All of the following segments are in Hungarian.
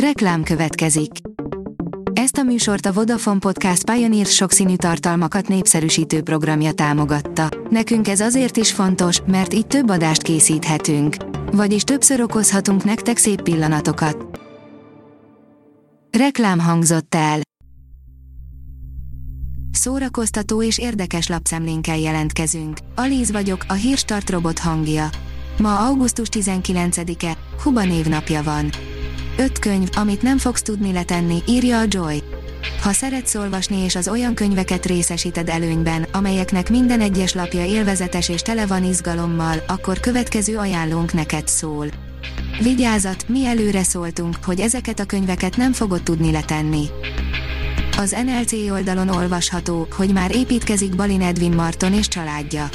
Reklám következik. Ezt a műsort a Vodafone Podcast Pioneer sokszínű tartalmakat népszerűsítő programja támogatta. Nekünk ez azért is fontos, mert így több adást készíthetünk. Vagyis többször okozhatunk nektek szép pillanatokat. Reklám hangzott el. Szórakoztató és érdekes lapszemlénkkel jelentkezünk. Alíz vagyok, a hírstart robot hangja. Ma augusztus 19-e, Huba névnapja van. Öt könyv, amit nem fogsz tudni letenni, írja a Joy. Ha szeretsz olvasni és az olyan könyveket részesíted előnyben, amelyeknek minden egyes lapja élvezetes és tele van izgalommal, akkor következő ajánlónk neked szól. Vigyázat, mi előre szóltunk, hogy ezeket a könyveket nem fogod tudni letenni. Az NLC oldalon olvasható, hogy már építkezik Balin Edwin Marton és családja.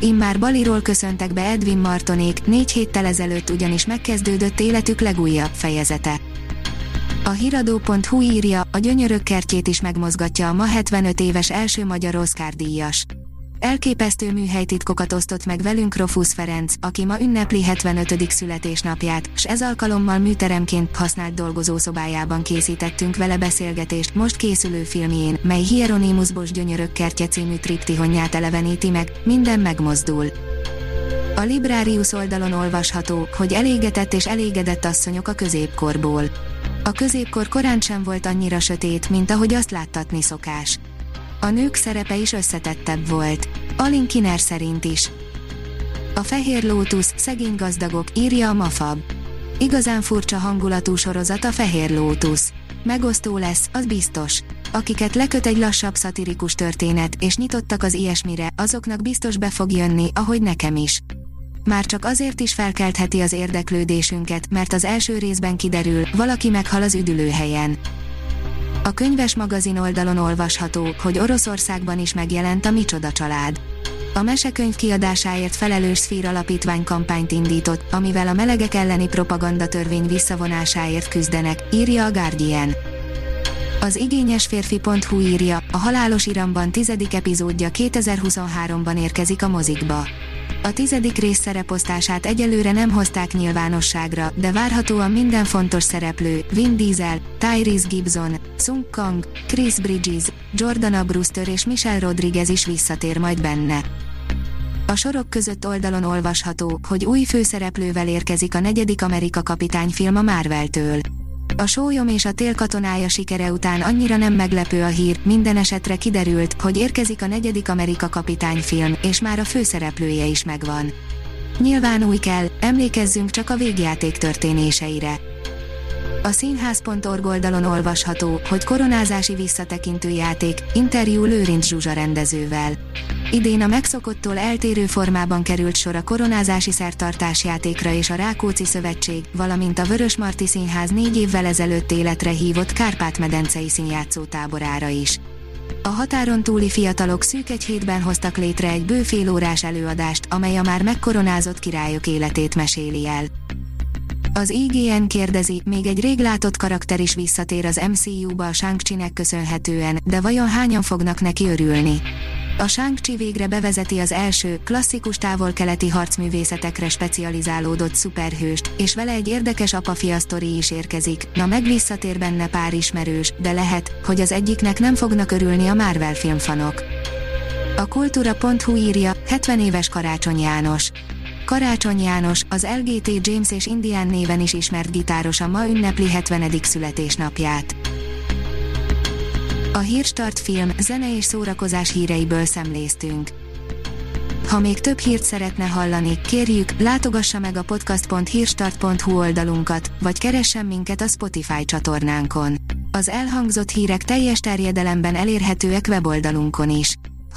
Immár Baliról köszöntek be Edwin Martonék, négy héttel ezelőtt ugyanis megkezdődött életük legújabb fejezete. A hiradó.hu írja, a gyönyörök kertjét is megmozgatja a ma 75 éves első magyar Oscar díjas. Elképesztő műhelytitkokat osztott meg velünk Rofusz Ferenc, aki ma ünnepli 75. születésnapját, s ez alkalommal műteremként használt dolgozószobájában készítettünk vele beszélgetést most készülő filmjén, mely Hieronymus Bosch Gyönyörök kertje című triptihonját eleveníti meg, minden megmozdul. A Librarius oldalon olvasható, hogy elégetett és elégedett asszonyok a középkorból. A középkor korán sem volt annyira sötét, mint ahogy azt láttatni szokás a nők szerepe is összetettebb volt. Alin Kiner szerint is. A Fehér Lótusz, szegény gazdagok, írja a Mafab. Igazán furcsa hangulatú sorozat a Fehér Lótusz. Megosztó lesz, az biztos. Akiket leköt egy lassabb szatirikus történet, és nyitottak az ilyesmire, azoknak biztos be fog jönni, ahogy nekem is. Már csak azért is felkeltheti az érdeklődésünket, mert az első részben kiderül, valaki meghal az üdülőhelyen. A könyves magazin oldalon olvasható, hogy Oroszországban is megjelent a Micsoda család. A mesekönyv kiadásáért felelős Szfír alapítvány kampányt indított, amivel a melegek elleni propagandatörvény visszavonásáért küzdenek, írja a Guardian. Az igényes férfi.hu írja, a halálos iramban tizedik epizódja 2023-ban érkezik a mozikba. A tizedik rész szereposztását egyelőre nem hozták nyilvánosságra, de várhatóan minden fontos szereplő, Vin Diesel, Tyrese Gibson, Sung Kang, Chris Bridges, Jordana Brewster és Michelle Rodriguez is visszatér majd benne. A sorok között oldalon olvasható, hogy új főszereplővel érkezik a negyedik Amerika kapitány film a Marvel-től. A sólyom és a tél katonája sikere után annyira nem meglepő a hír, minden esetre kiderült, hogy érkezik a negyedik Amerika kapitány film, és már a főszereplője is megvan. Nyilván új kell, emlékezzünk csak a végjáték történéseire. A színház.org oldalon olvasható, hogy koronázási visszatekintő játék, interjú Lőrinc Zsuzsa rendezővel. Idén a megszokottól eltérő formában került sor a koronázási szertartás játékra és a Rákóczi Szövetség, valamint a Vörös Marti Színház négy évvel ezelőtt életre hívott Kárpát-medencei színjátszó táborára is. A határon túli fiatalok szűk egy hétben hoztak létre egy bő fél órás előadást, amely a már megkoronázott királyok életét meséli el. Az IGN kérdezi, még egy rég látott karakter is visszatér az MCU-ba a shang köszönhetően, de vajon hányan fognak neki örülni? A shang végre bevezeti az első, klasszikus távol-keleti harcművészetekre specializálódott szuperhőst, és vele egy érdekes apa-fia sztori is érkezik, na meg visszatér benne pár ismerős, de lehet, hogy az egyiknek nem fognak örülni a Marvel filmfanok. A kultúra.hu írja, 70 éves Karácsony János. Karácsony János, az LGT James és Indian néven is ismert gitáros a ma ünnepli 70. születésnapját. A Hírstart film, zene és szórakozás híreiből szemléztünk. Ha még több hírt szeretne hallani, kérjük, látogassa meg a podcast.hírstart.hu oldalunkat, vagy keressen minket a Spotify csatornánkon. Az elhangzott hírek teljes terjedelemben elérhetőek weboldalunkon is.